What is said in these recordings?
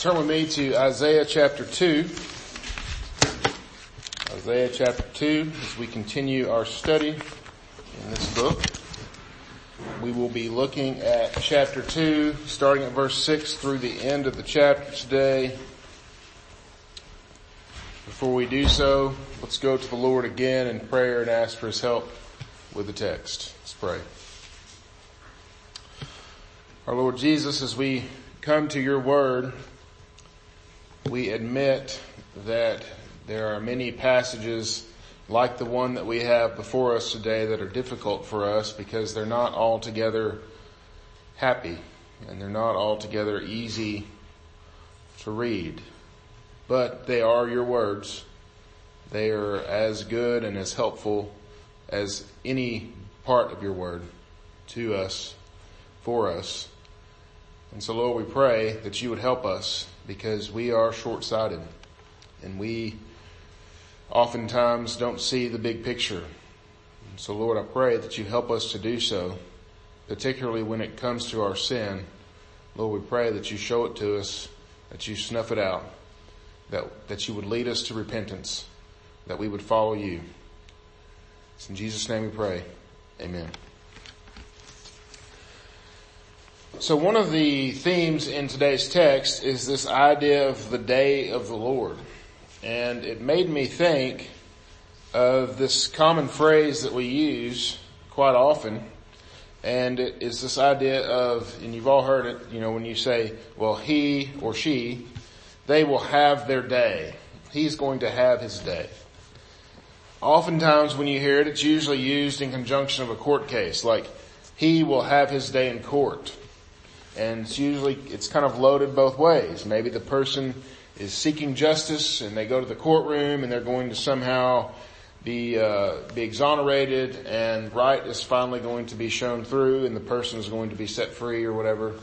Turn with me to Isaiah chapter 2. Isaiah chapter 2 as we continue our study in this book. We will be looking at chapter 2 starting at verse 6 through the end of the chapter today. Before we do so, let's go to the Lord again in prayer and ask for his help with the text. Let's pray. Our Lord Jesus, as we come to your word, we admit that there are many passages like the one that we have before us today that are difficult for us because they're not altogether happy and they're not altogether easy to read. But they are your words. They are as good and as helpful as any part of your word to us, for us. And so Lord, we pray that you would help us because we are short-sighted and we oftentimes don't see the big picture. And so Lord, I pray that you help us to do so, particularly when it comes to our sin. Lord, we pray that you show it to us, that you snuff it out, that, that you would lead us to repentance, that we would follow you. It's in Jesus' name we pray. Amen. So one of the themes in today's text is this idea of the day of the Lord. And it made me think of this common phrase that we use quite often. And it is this idea of, and you've all heard it, you know, when you say, well, he or she, they will have their day. He's going to have his day. Oftentimes when you hear it, it's usually used in conjunction of a court case, like he will have his day in court and it's usually, it's kind of loaded both ways. Maybe the person is seeking justice and they go to the courtroom and they're going to somehow be, uh, be exonerated and right is finally going to be shown through and the person is going to be set free or whatever.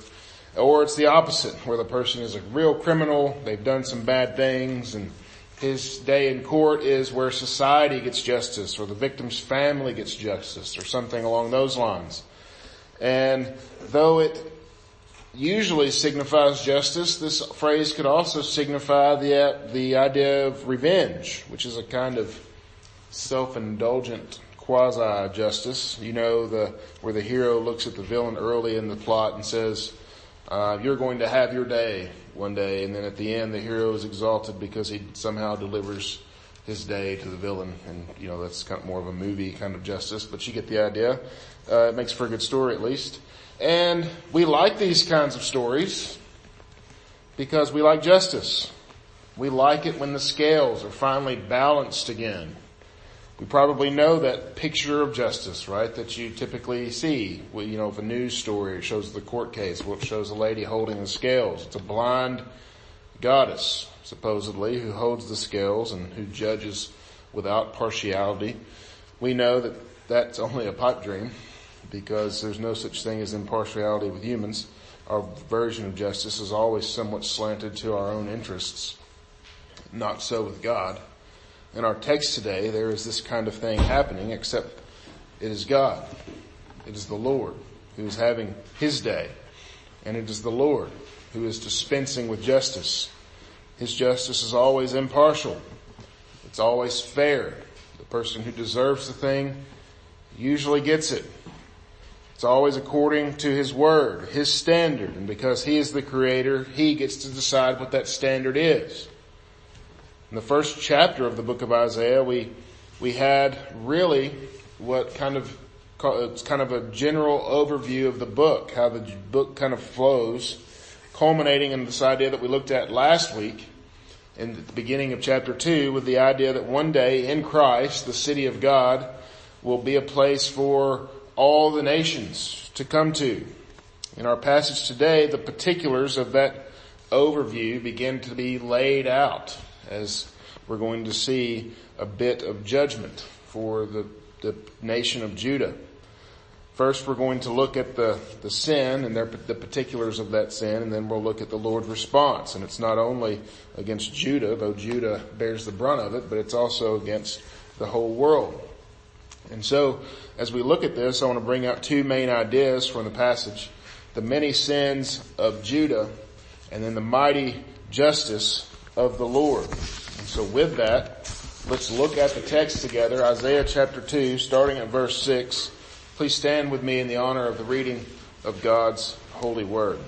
Or it's the opposite, where the person is a real criminal, they've done some bad things and his day in court is where society gets justice or the victim's family gets justice or something along those lines. And though it usually signifies justice. This phrase could also signify the, the idea of revenge, which is a kind of self-indulgent quasi-justice. You know, the, where the hero looks at the villain early in the plot and says, uh, you're going to have your day one day. And then at the end, the hero is exalted because he somehow delivers his day to the villain. And, you know, that's kind of more of a movie kind of justice, but you get the idea. Uh, it makes for a good story at least. And we like these kinds of stories because we like justice. We like it when the scales are finally balanced again. We probably know that picture of justice, right? That you typically see. You know, if a news story shows the court case, well, it shows a lady holding the scales. It's a blind goddess, supposedly, who holds the scales and who judges without partiality. We know that that's only a pipe dream because there's no such thing as impartiality with humans. Our version of justice is always somewhat slanted to our own interests. Not so with God. In our text today, there is this kind of thing happening, except it is God. It is the Lord who is having his day. And it is the Lord who is dispensing with justice. His justice is always impartial. It's always fair. The person who deserves the thing usually gets it. It's always according to His Word, His standard, and because He is the Creator, He gets to decide what that standard is. In the first chapter of the book of Isaiah, we, we had really what kind of, it's kind of a general overview of the book, how the book kind of flows, culminating in this idea that we looked at last week in the beginning of chapter two with the idea that one day in Christ, the city of God will be a place for all the nations to come to. In our passage today, the particulars of that overview begin to be laid out as we're going to see a bit of judgment for the, the nation of Judah. First, we're going to look at the, the sin and their, the particulars of that sin, and then we'll look at the Lord's response. And it's not only against Judah, though Judah bears the brunt of it, but it's also against the whole world. And so, as we look at this, I want to bring out two main ideas from the passage. The many sins of Judah, and then the mighty justice of the Lord. And so with that, let's look at the text together, Isaiah chapter 2, starting at verse 6. Please stand with me in the honor of the reading of God's holy word.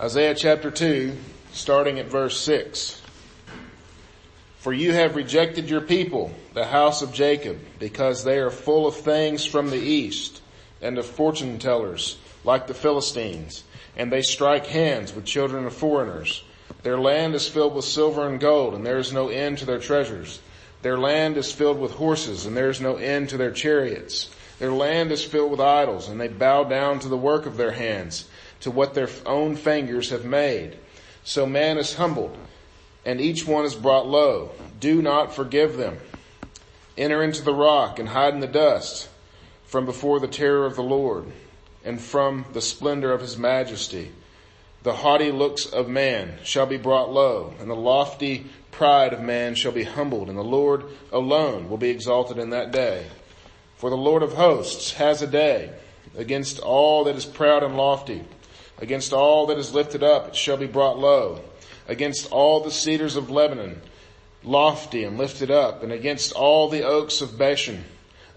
Isaiah chapter 2, starting at verse 6. For you have rejected your people, the house of Jacob, because they are full of things from the east and of fortune tellers, like the Philistines, and they strike hands with children of foreigners. Their land is filled with silver and gold, and there is no end to their treasures. Their land is filled with horses, and there is no end to their chariots. Their land is filled with idols, and they bow down to the work of their hands to what their own fingers have made. So man is humbled and each one is brought low. Do not forgive them. Enter into the rock and hide in the dust from before the terror of the Lord and from the splendor of his majesty. The haughty looks of man shall be brought low and the lofty pride of man shall be humbled and the Lord alone will be exalted in that day. For the Lord of hosts has a day against all that is proud and lofty Against all that is lifted up it shall be brought low. Against all the cedars of Lebanon, lofty and lifted up, and against all the oaks of Bashan,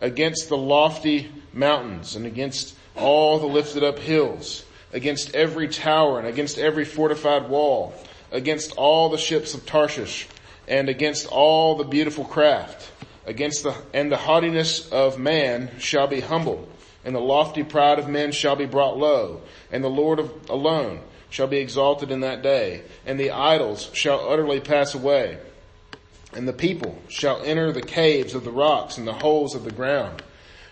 against the lofty mountains, and against all the lifted up hills, against every tower, and against every fortified wall, against all the ships of Tarshish, and against all the beautiful craft, against the, and the haughtiness of man shall be humbled and the lofty pride of men shall be brought low, and the Lord of, alone shall be exalted in that day, and the idols shall utterly pass away, and the people shall enter the caves of the rocks and the holes of the ground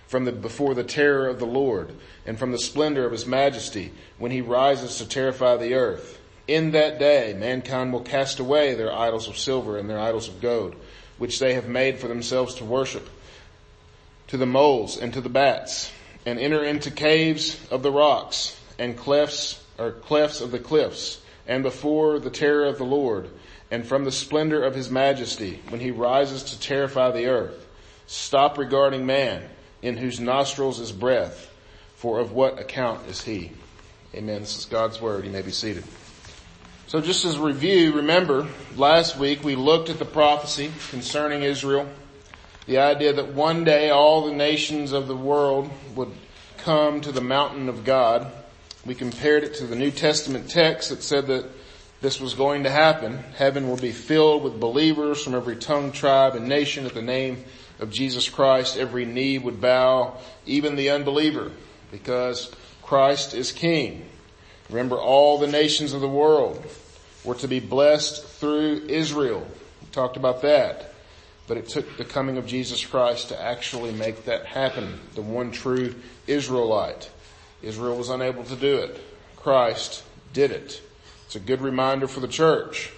from the, before the terror of the Lord and from the splendor of his majesty when he rises to terrify the earth. In that day, mankind will cast away their idols of silver and their idols of gold, which they have made for themselves to worship, to the moles and to the bats and enter into caves of the rocks and clefts or clefts of the cliffs and before the terror of the Lord and from the splendor of his majesty when he rises to terrify the earth. Stop regarding man in whose nostrils is breath for of what account is he? Amen. This is God's word. You may be seated. So just as a review, remember last week we looked at the prophecy concerning Israel the idea that one day all the nations of the world would come to the mountain of God. We compared it to the New Testament text that said that this was going to happen. Heaven will be filled with believers from every tongue, tribe, and nation at the name of Jesus Christ. Every knee would bow, even the unbeliever, because Christ is King. Remember all the nations of the world were to be blessed through Israel. We talked about that. But it took the coming of Jesus Christ to actually make that happen. The one true Israelite. Israel was unable to do it. Christ did it. It's a good reminder for the church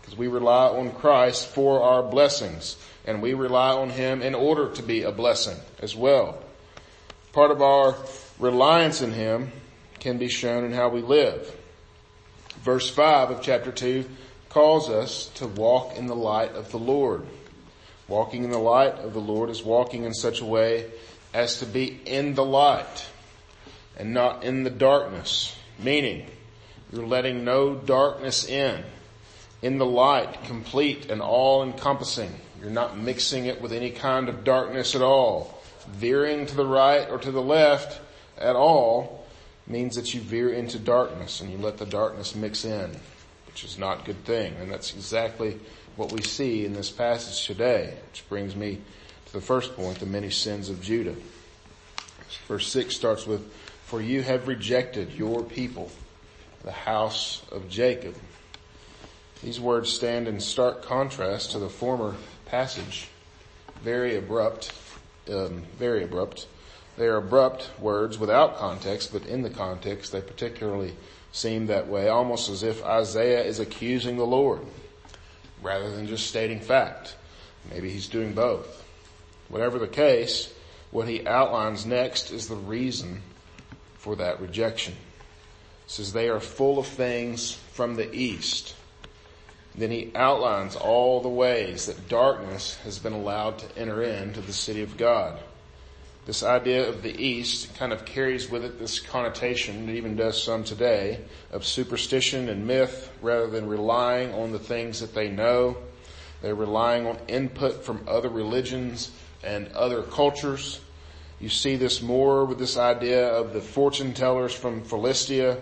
because we rely on Christ for our blessings and we rely on Him in order to be a blessing as well. Part of our reliance in Him can be shown in how we live. Verse 5 of chapter 2 calls us to walk in the light of the Lord. Walking in the light of the Lord is walking in such a way as to be in the light and not in the darkness. Meaning, you're letting no darkness in. In the light, complete and all encompassing. You're not mixing it with any kind of darkness at all. Veering to the right or to the left at all means that you veer into darkness and you let the darkness mix in, which is not a good thing. And that's exactly what we see in this passage today, which brings me to the first point, the many sins of Judah. Verse 6 starts with, For you have rejected your people, the house of Jacob. These words stand in stark contrast to the former passage. Very abrupt, um, very abrupt. They are abrupt words without context, but in the context they particularly seem that way, almost as if Isaiah is accusing the Lord rather than just stating fact. Maybe he's doing both. Whatever the case, what he outlines next is the reason for that rejection. He says they are full of things from the east. Then he outlines all the ways that darkness has been allowed to enter into the city of God. this idea of the East kind of carries with it this connotation, it even does some today, of superstition and myth rather than relying on the things that they know. They're relying on input from other religions and other cultures. You see this more with this idea of the fortune tellers from Philistia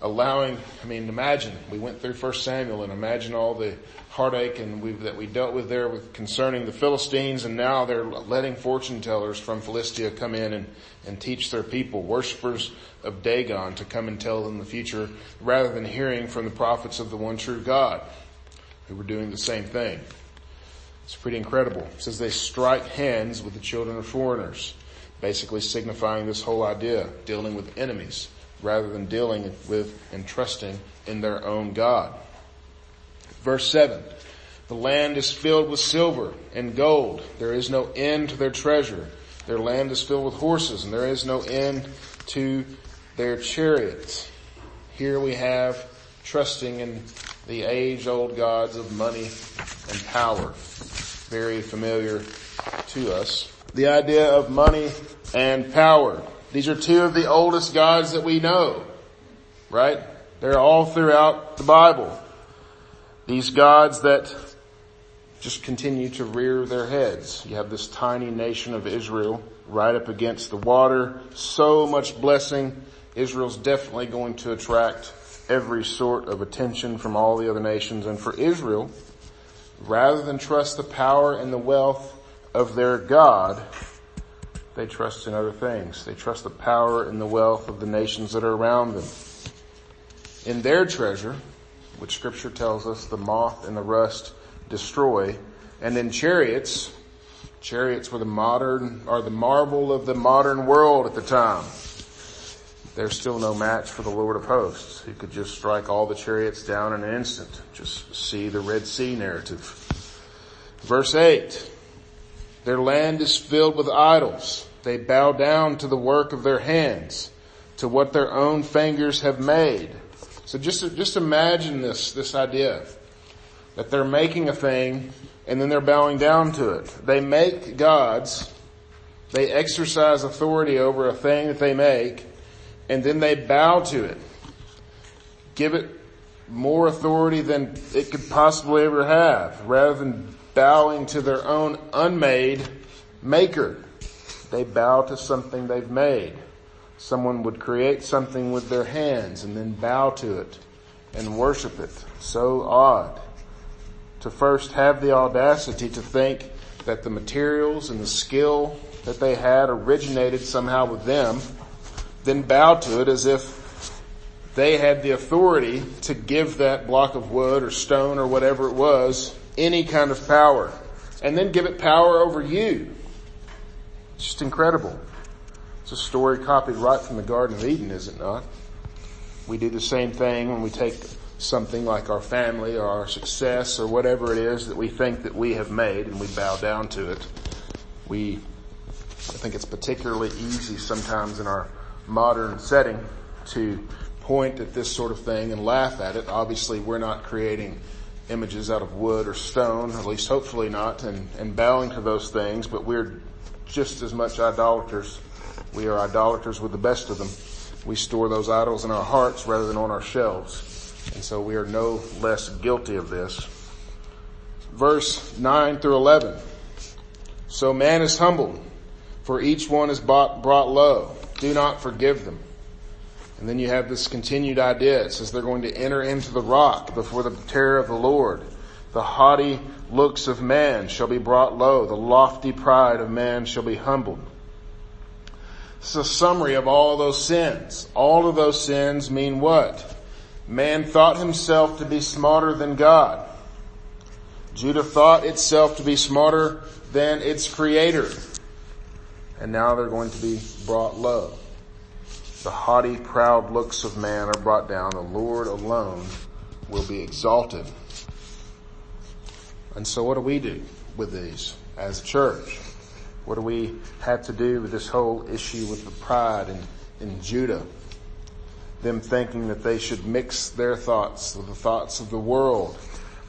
allowing, I mean, imagine, we went through First Samuel and imagine all the heartache and we, that we dealt with there with concerning the Philistines and now they're letting fortune tellers from Philistia come in and, and teach their people, worshippers of Dagon to come and tell them the future rather than hearing from the prophets of the one true God who were doing the same thing. It's pretty incredible. It says they strike hands with the children of foreigners, basically signifying this whole idea, dealing with enemies rather than dealing with and trusting in their own God. Verse 7. The land is filled with silver and gold. There is no end to their treasure. Their land is filled with horses and there is no end to their chariots. Here we have trusting in the age old gods of money and power. Very familiar to us. The idea of money and power. These are two of the oldest gods that we know, right? They're all throughout the Bible. These gods that just continue to rear their heads. You have this tiny nation of Israel right up against the water. So much blessing. Israel's definitely going to attract every sort of attention from all the other nations. And for Israel, rather than trust the power and the wealth of their God, they trust in other things. They trust the power and the wealth of the nations that are around them. In their treasure, which scripture tells us the moth and the rust destroy. And then chariots, chariots were the modern, are the marvel of the modern world at the time. There's still no match for the Lord of hosts. He could just strike all the chariots down in an instant. Just see the Red Sea narrative. Verse 8. Their land is filled with idols. They bow down to the work of their hands, to what their own fingers have made. So just, just imagine this, this idea that they're making a thing and then they're bowing down to it. They make gods, they exercise authority over a thing that they make, and then they bow to it. Give it more authority than it could possibly ever have, rather than bowing to their own unmade maker. They bow to something they've made. Someone would create something with their hands and then bow to it and worship it. So odd. To first have the audacity to think that the materials and the skill that they had originated somehow with them, then bow to it as if they had the authority to give that block of wood or stone or whatever it was any kind of power and then give it power over you. It's just incredible. It's a story copied right from the Garden of Eden, is it not? We do the same thing when we take something like our family or our success or whatever it is that we think that we have made and we bow down to it. We, I think it's particularly easy sometimes in our modern setting to point at this sort of thing and laugh at it. Obviously we're not creating images out of wood or stone, at least hopefully not, and, and bowing to those things, but we're just as much idolaters we are idolaters with the best of them. We store those idols in our hearts rather than on our shelves. And so we are no less guilty of this. Verse 9 through 11. So man is humbled, for each one is bought, brought low. Do not forgive them. And then you have this continued idea. It says they're going to enter into the rock before the terror of the Lord. The haughty looks of man shall be brought low. The lofty pride of man shall be humbled. It's a summary of all those sins. All of those sins mean what? Man thought himself to be smarter than God. Judah thought itself to be smarter than its creator. And now they're going to be brought low. The haughty, proud looks of man are brought down. The Lord alone will be exalted. And so what do we do with these as a church? What do we have to do with this whole issue with the pride in, in Judah? Them thinking that they should mix their thoughts with the thoughts of the world,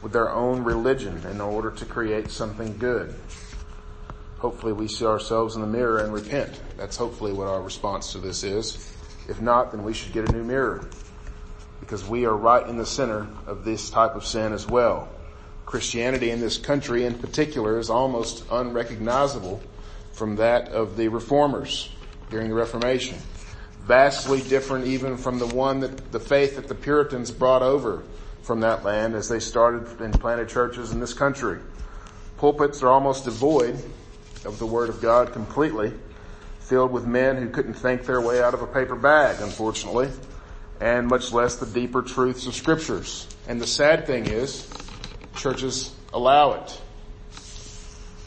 with their own religion in order to create something good. hopefully we see ourselves in the mirror and repent. That's hopefully what our response to this is. If not, then we should get a new mirror because we are right in the center of this type of sin as well. Christianity in this country in particular is almost unrecognizable from that of the reformers during the Reformation. Vastly different even from the one that the faith that the Puritans brought over from that land as they started and planted churches in this country. Pulpits are almost devoid of the Word of God completely, filled with men who couldn't think their way out of a paper bag, unfortunately, and much less the deeper truths of scriptures. And the sad thing is, churches allow it.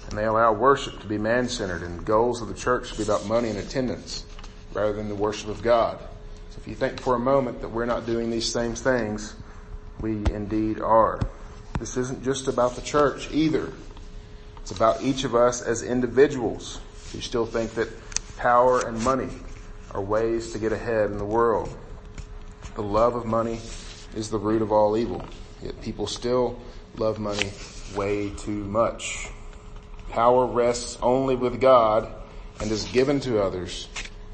And they allow worship to be man-centered and goals of the church to be about money and attendance rather than the worship of God. So if you think for a moment that we're not doing these same things, we indeed are. This isn't just about the church either. It's about each of us as individuals who still think that power and money are ways to get ahead in the world. The love of money is the root of all evil. Yet people still love money way too much. Power rests only with God and is given to others,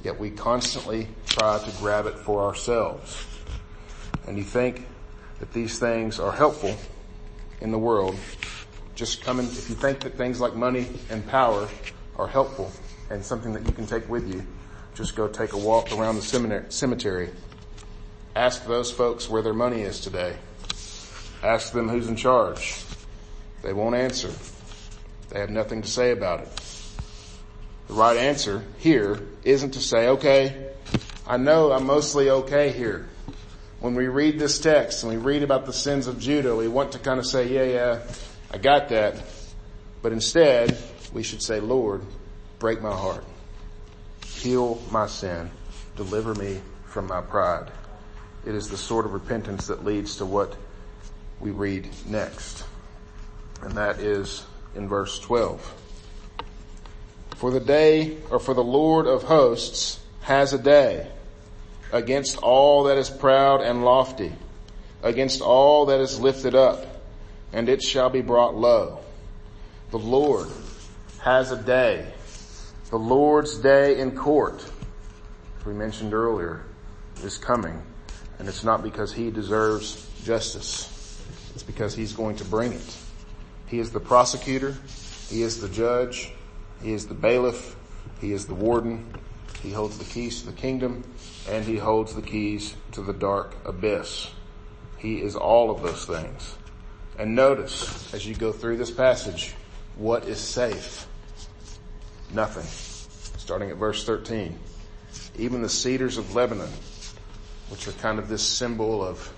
yet we constantly try to grab it for ourselves. And you think that these things are helpful in the world, just come and, if you think that things like money and power are helpful and something that you can take with you, just go take a walk around the cemetery. Ask those folks where their money is today. Ask them who's in charge. They won't answer. They have nothing to say about it. The right answer here isn't to say, okay, I know I'm mostly okay here when we read this text and we read about the sins of Judah, we want to kind of say, yeah, yeah, I got that. But instead, we should say, Lord, break my heart. Heal my sin. Deliver me from my pride. It is the sort of repentance that leads to what we read next. And that is in verse 12. For the day, or for the Lord of hosts has a day against all that is proud and lofty, against all that is lifted up, and it shall be brought low. The Lord has a day, the Lord's day in court, as we mentioned earlier, is coming, and it's not because he deserves justice. It's because he's going to bring it. He is the prosecutor, he is the judge, he is the bailiff, he is the warden, he holds the keys to the kingdom, and he holds the keys to the dark abyss. He is all of those things. And notice, as you go through this passage, what is safe? Nothing. Starting at verse 13. Even the cedars of Lebanon, which are kind of this symbol of,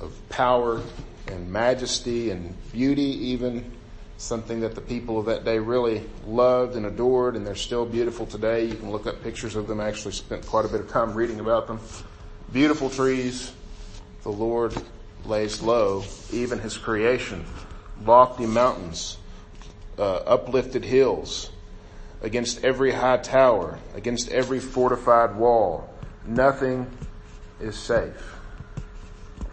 of power and majesty and beauty even, something that the people of that day really loved and adored and they're still beautiful today. You can look up pictures of them. I actually spent quite a bit of time reading about them. Beautiful trees. The Lord lays low, even his creation. Lofty mountains, uh, uplifted hills, against every high tower, against every fortified wall. Nothing is safe.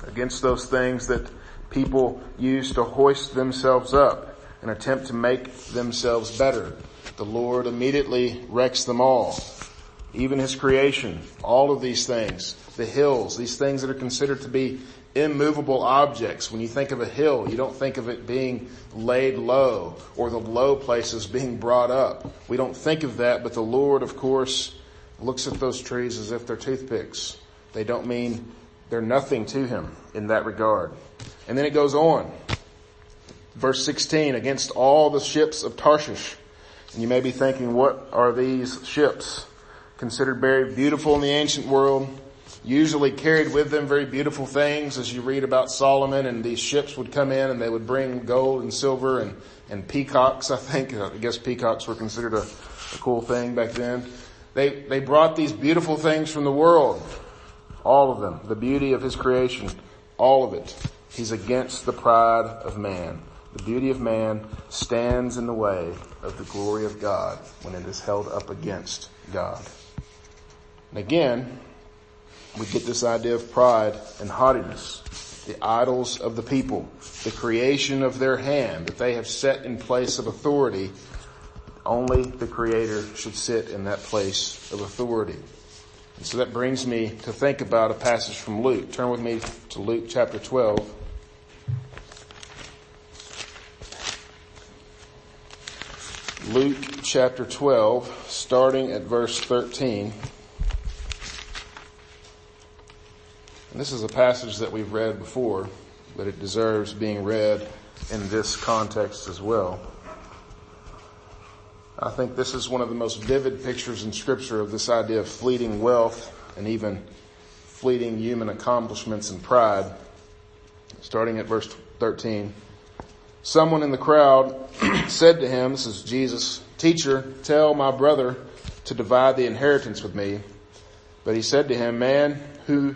Against those things that people use to hoist themselves up and attempt to make themselves better. The Lord immediately wrecks them all. Even His creation, all of these things, the hills, these things that are considered to be immovable objects. When you think of a hill, you don't think of it being laid low or the low places being brought up. We don't think of that, but the Lord, of course, looks at those trees as if they're toothpicks. They don't mean they're nothing to Him in that regard. And then it goes on. Verse 16, against all the ships of Tarshish. And you may be thinking, what are these ships? Considered very beautiful in the ancient world, usually carried with them very beautiful things as you read about Solomon and these ships would come in and they would bring gold and silver and, and peacocks, I think. I guess peacocks were considered a, a cool thing back then. They, they brought these beautiful things from the world. All of them. The beauty of his creation. All of it. He's against the pride of man. The beauty of man stands in the way of the glory of God when it is held up against God. And again, we get this idea of pride and haughtiness. The idols of the people, the creation of their hand that they have set in place of authority Only the Creator should sit in that place of authority. And so that brings me to think about a passage from Luke. Turn with me to Luke chapter 12. Luke chapter 12, starting at verse 13. And this is a passage that we've read before, but it deserves being read in this context as well. I think this is one of the most vivid pictures in scripture of this idea of fleeting wealth and even fleeting human accomplishments and pride. Starting at verse 13. Someone in the crowd said to him, this is Jesus, teacher, tell my brother to divide the inheritance with me. But he said to him, man, who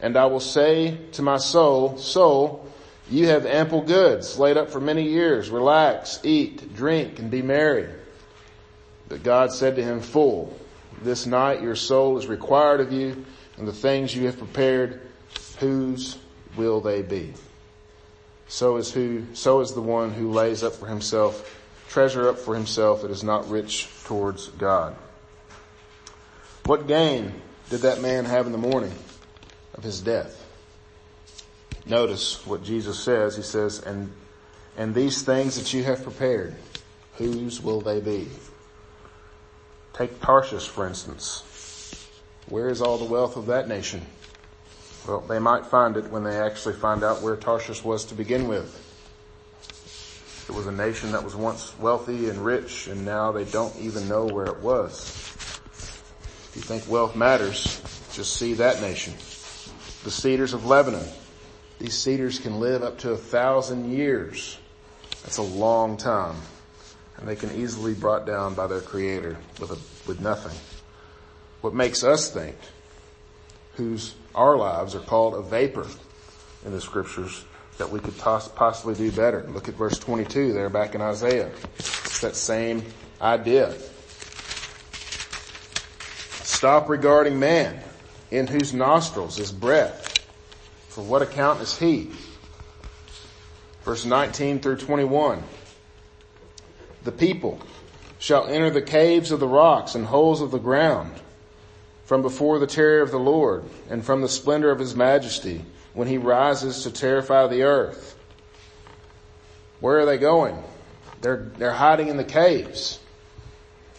And I will say to my soul, soul, you have ample goods laid up for many years. Relax, eat, drink, and be merry. But God said to him, fool, this night your soul is required of you, and the things you have prepared, whose will they be? So is who, so is the one who lays up for himself, treasure up for himself that is not rich towards God. What gain did that man have in the morning of his death? Notice what Jesus says. He says, and, and these things that you have prepared, whose will they be? Take Tarshish, for instance. Where is all the wealth of that nation? Well, they might find it when they actually find out where Tarshish was to begin with. It was a nation that was once wealthy and rich and now they don't even know where it was. If you think wealth matters, just see that nation. The cedars of Lebanon, these cedars can live up to a thousand years. That's a long time. And they can easily be brought down by their creator with a, with nothing. What makes us think, whose our lives are called a vapor in the scriptures, that we could possibly do better. Look at verse 22 there back in Isaiah. It's that same idea. Stop regarding man in whose nostrils is breath for what account is he? Verse 19 through 21. The people shall enter the caves of the rocks and holes of the ground from before the terror of the Lord and from the splendor of his majesty when he rises to terrify the earth. Where are they going? They're, they're hiding in the caves.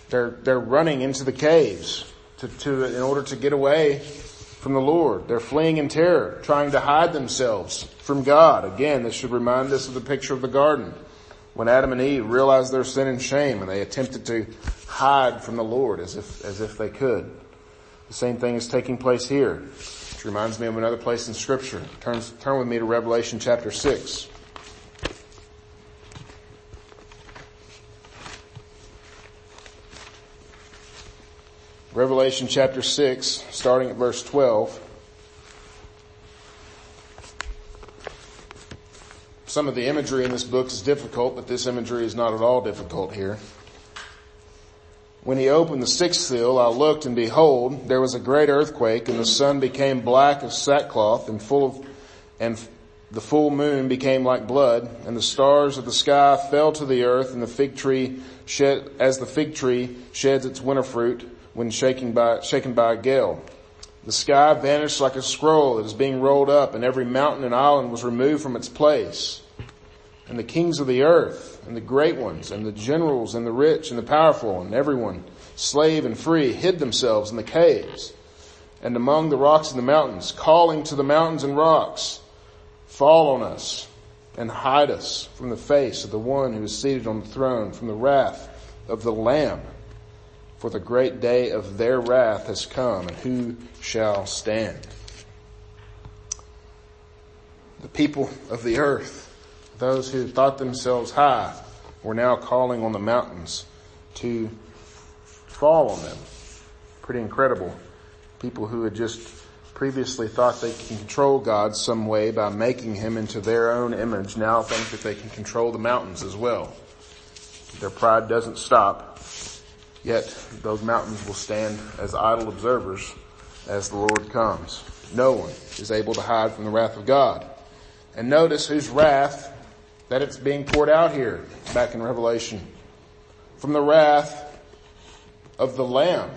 They're, they're running into the caves to, to, in order to get away from the Lord. They're fleeing in terror, trying to hide themselves from God. Again, this should remind us of the picture of the garden when Adam and Eve realized their sin and shame and they attempted to hide from the Lord as if, as if they could. The same thing is taking place here. Which reminds me of another place in scripture. Turn, turn with me to Revelation chapter 6. Revelation chapter 6, starting at verse 12. Some of the imagery in this book is difficult, but this imagery is not at all difficult here. When he opened the sixth seal, I looked and behold, there was a great earthquake and the sun became black as sackcloth and full of, and the full moon became like blood and the stars of the sky fell to the earth and the fig tree shed, as the fig tree sheds its winter fruit when shaken by, shaken by a gale. The sky vanished like a scroll that is being rolled up and every mountain and island was removed from its place. And the kings of the earth and the great ones and the generals and the rich and the powerful and everyone, slave and free, hid themselves in the caves and among the rocks and the mountains, calling to the mountains and rocks, fall on us and hide us from the face of the one who is seated on the throne, from the wrath of the Lamb. For the great day of their wrath has come, and who shall stand? The people of the earth, those who thought themselves high, were now calling on the mountains to fall on them, pretty incredible. People who had just previously thought they can control God some way by making him into their own image now think that they can control the mountains as well. Their pride doesn't stop, yet those mountains will stand as idle observers as the Lord comes. No one is able to hide from the wrath of God. And notice whose wrath that it's being poured out here back in Revelation. From the wrath of the Lamb.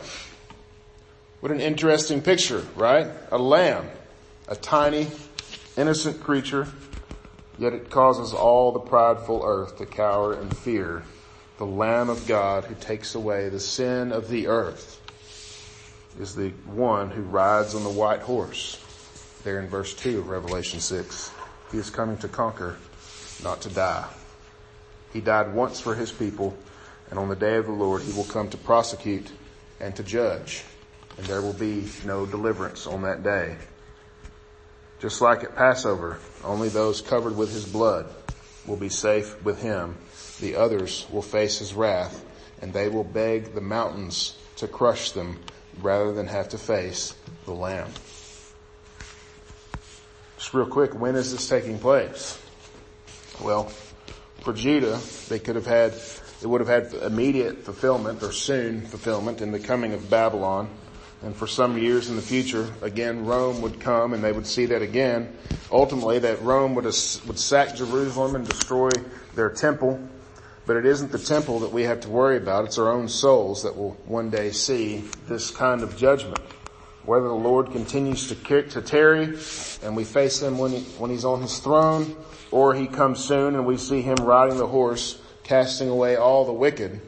What an interesting picture, right? A lamb, a tiny, innocent creature, yet it causes all the prideful earth to cower in fear. The Lamb of God who takes away the sin of the earth is the one who rides on the white horse. There in verse 2 of Revelation 6. He is coming to conquer, not to die. He died once for his people, and on the day of the Lord he will come to prosecute and to judge and there will be no deliverance on that day. Just like at Passover, only those covered with his blood will be safe with him. The others will face his wrath and they will beg the mountains to crush them rather than have to face the lamb. Just real quick, when is this taking place? Well, for Judah, they could have had, it would have had immediate fulfillment or soon fulfillment in the coming of Babylon and for some years in the future, again, Rome would come and they would see that again. Ultimately, that Rome would, would sack Jerusalem and destroy their temple. But it isn't the temple that we have to worry about. It's our own souls that will one day see this kind of judgment. Whether the Lord continues to, to tarry and we face him when, he, when he's on his throne or he comes soon and we see him riding the horse casting away all the wicked,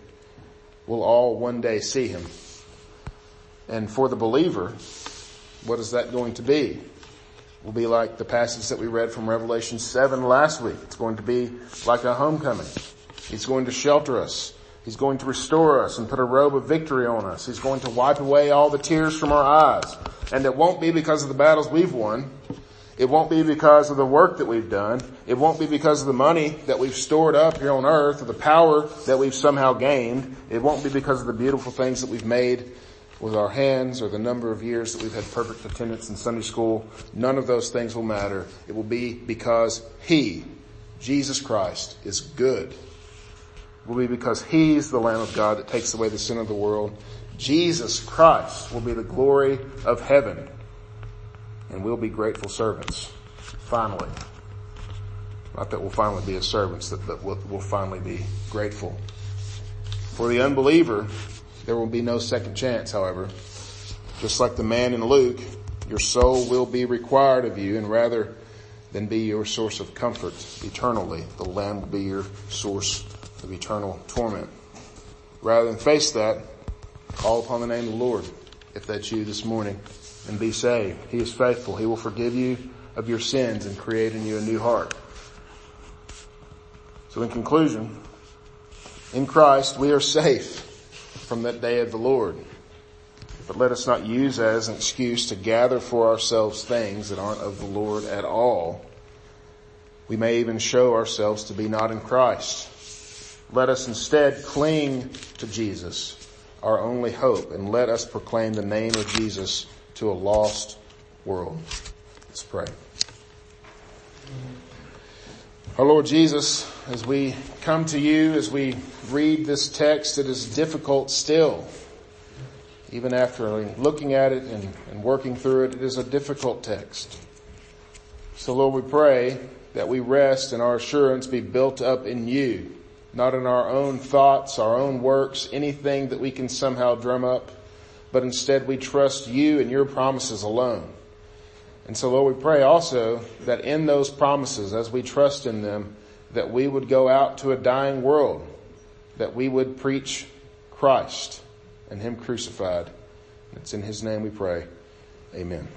we'll all one day see him. And for the believer, what is that going to be? It will be like the passage that we read from Revelation 7 last week. It's going to be like a homecoming. He's going to shelter us. He's going to restore us and put a robe of victory on us. He's going to wipe away all the tears from our eyes. And it won't be because of the battles we've won. It won't be because of the work that we've done. It won't be because of the money that we've stored up here on earth or the power that we've somehow gained. It won't be because of the beautiful things that we've made with our hands or the number of years that we've had perfect attendance in Sunday school. None of those things will matter. It will be because He, Jesus Christ, is good. Will be because He's the Lamb of God that takes away the sin of the world. Jesus Christ will be the glory of heaven. And we'll be grateful servants. Finally. Not that we'll finally be as servants, that, that we'll, we'll finally be grateful. For the unbeliever, there will be no second chance, however. Just like the man in Luke, your soul will be required of you and rather than be your source of comfort eternally, the Lamb will be your source of eternal torment. Rather than face that, call upon the name of the Lord if that's you this morning and be saved. He is faithful. He will forgive you of your sins and create in you a new heart. So in conclusion, in Christ we are safe from that day of the Lord. But let us not use as an excuse to gather for ourselves things that aren't of the Lord at all. We may even show ourselves to be not in Christ. Let us instead cling to Jesus, our only hope, and let us proclaim the name of Jesus to a lost world. Let's pray. Our Lord Jesus, as we come to you, as we read this text, it is difficult still. Even after looking at it and, and working through it, it is a difficult text. So Lord, we pray that we rest and our assurance be built up in you, not in our own thoughts, our own works, anything that we can somehow drum up, but instead we trust you and your promises alone. And so Lord, we pray also that in those promises, as we trust in them, that we would go out to a dying world, that we would preach Christ and Him crucified. It's in His name we pray. Amen.